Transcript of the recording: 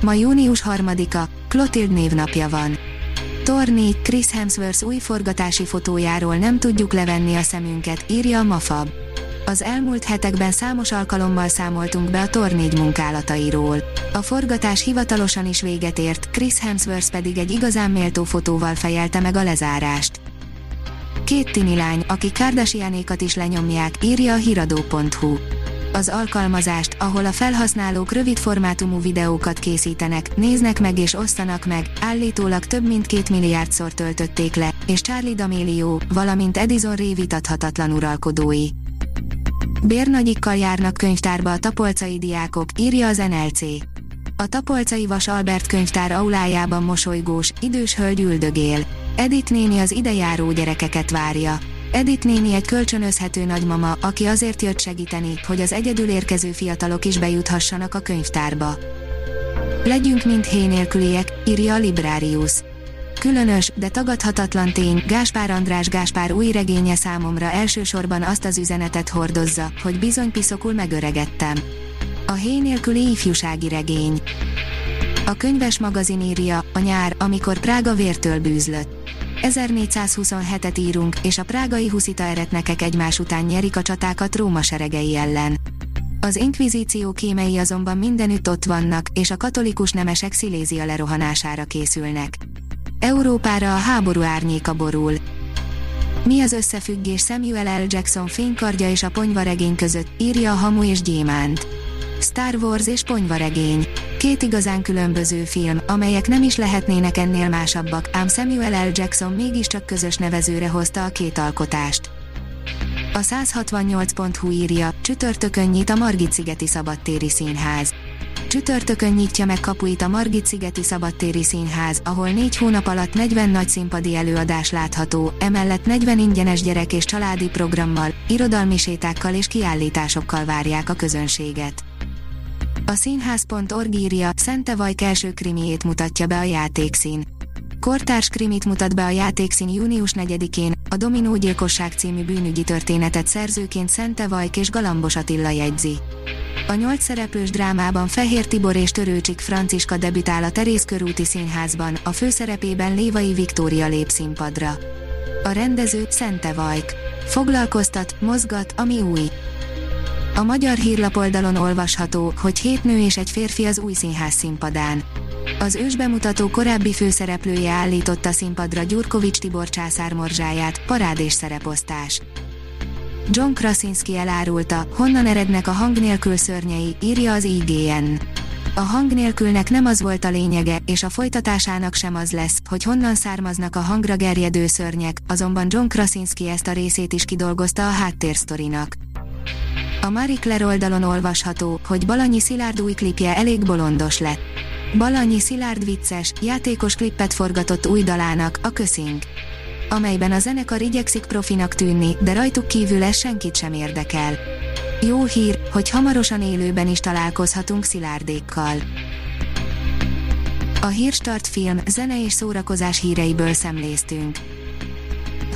Ma június 3-a, Clotilde névnapja van. 4 Chris Hemsworth új forgatási fotójáról nem tudjuk levenni a szemünket, írja a Mafab. Az elmúlt hetekben számos alkalommal számoltunk be a 4 munkálatairól. A forgatás hivatalosan is véget ért, Chris Hemsworth pedig egy igazán méltó fotóval fejelte meg a lezárást. Két tini lány, aki Kardashianékat is lenyomják, írja a hiradó.hu az alkalmazást, ahol a felhasználók rövid formátumú videókat készítenek, néznek meg és osztanak meg, állítólag több mint két milliárdszor töltötték le, és Charlie D'Amelio, valamint Edison Ray vitathatatlan uralkodói. Bérnagyikkal járnak könyvtárba a tapolcai diákok, írja az NLC. A tapolcai Vas Albert könyvtár aulájában mosolygós, idős hölgy üldögél. Edith néni az idejáró gyerekeket várja. Edith néni egy kölcsönözhető nagymama, aki azért jött segíteni, hogy az egyedül érkező fiatalok is bejuthassanak a könyvtárba. Legyünk mind hé nélküliek, írja a Librarius. Különös, de tagadhatatlan tény, Gáspár András Gáspár új regénye számomra elsősorban azt az üzenetet hordozza, hogy bizony piszokul megöregettem. A hé nélküli ifjúsági regény. A könyves magazin írja, a nyár, amikor Prága vértől bűzlött 1427-et írunk, és a prágai huszita eretnekek egymás után nyerik a csatákat Róma seregei ellen. Az inkvizíció kémei azonban mindenütt ott vannak, és a katolikus nemesek Szilézia lerohanására készülnek. Európára a háború árnyéka borul. Mi az összefüggés Samuel L. Jackson fénykardja és a ponyvaregény között, írja a Hamu és Gyémánt. Star Wars és ponyvaregény. Két igazán különböző film, amelyek nem is lehetnének ennél másabbak, ám Samuel L. Jackson mégiscsak közös nevezőre hozta a két alkotást. A 168.hu írja, csütörtökön nyit a Margit-szigeti Szabadtéri Színház. Csütörtökön nyitja meg kapuit a Margit-szigeti Szabadtéri Színház, ahol négy hónap alatt 40 nagy színpadi előadás látható, emellett 40 ingyenes gyerek és családi programmal, irodalmi sétákkal és kiállításokkal várják a közönséget. A színház.org írja, Szente Vajk első krimiét mutatja be a játékszín. Kortárs krimit mutat be a játékszín június 4-én, a Dominó gyilkosság című bűnügyi történetet szerzőként Szente Vajk és Galambos Attila jegyzi. A nyolc szereplős drámában Fehér Tibor és Törőcsik Franciska debütál a Terész körúti színházban, a főszerepében Lévai Viktória lép színpadra. A rendező Szente Vajk. Foglalkoztat, mozgat, ami új. A magyar hírlapoldalon olvasható, hogy hét nő és egy férfi az új színház színpadán. Az ősbemutató korábbi főszereplője állította színpadra Gyurkovics Tibor császár morzsáját, parád és szereposztás. John Krasinski elárulta, honnan erednek a hang nélkül szörnyei, írja az IGN. A hang nélkülnek nem az volt a lényege, és a folytatásának sem az lesz, hogy honnan származnak a hangra gerjedő szörnyek, azonban John Krasinski ezt a részét is kidolgozta a háttérsztorinak. A Marie Claire oldalon olvasható, hogy Balanyi Szilárd új klipje elég bolondos lett. Balanyi Szilárd vicces, játékos klippet forgatott új dalának, a Köszink. Amelyben a zenekar igyekszik profinak tűnni, de rajtuk kívül ez senkit sem érdekel. Jó hír, hogy hamarosan élőben is találkozhatunk Szilárdékkal. A Hírstart film, zene és szórakozás híreiből szemléztünk.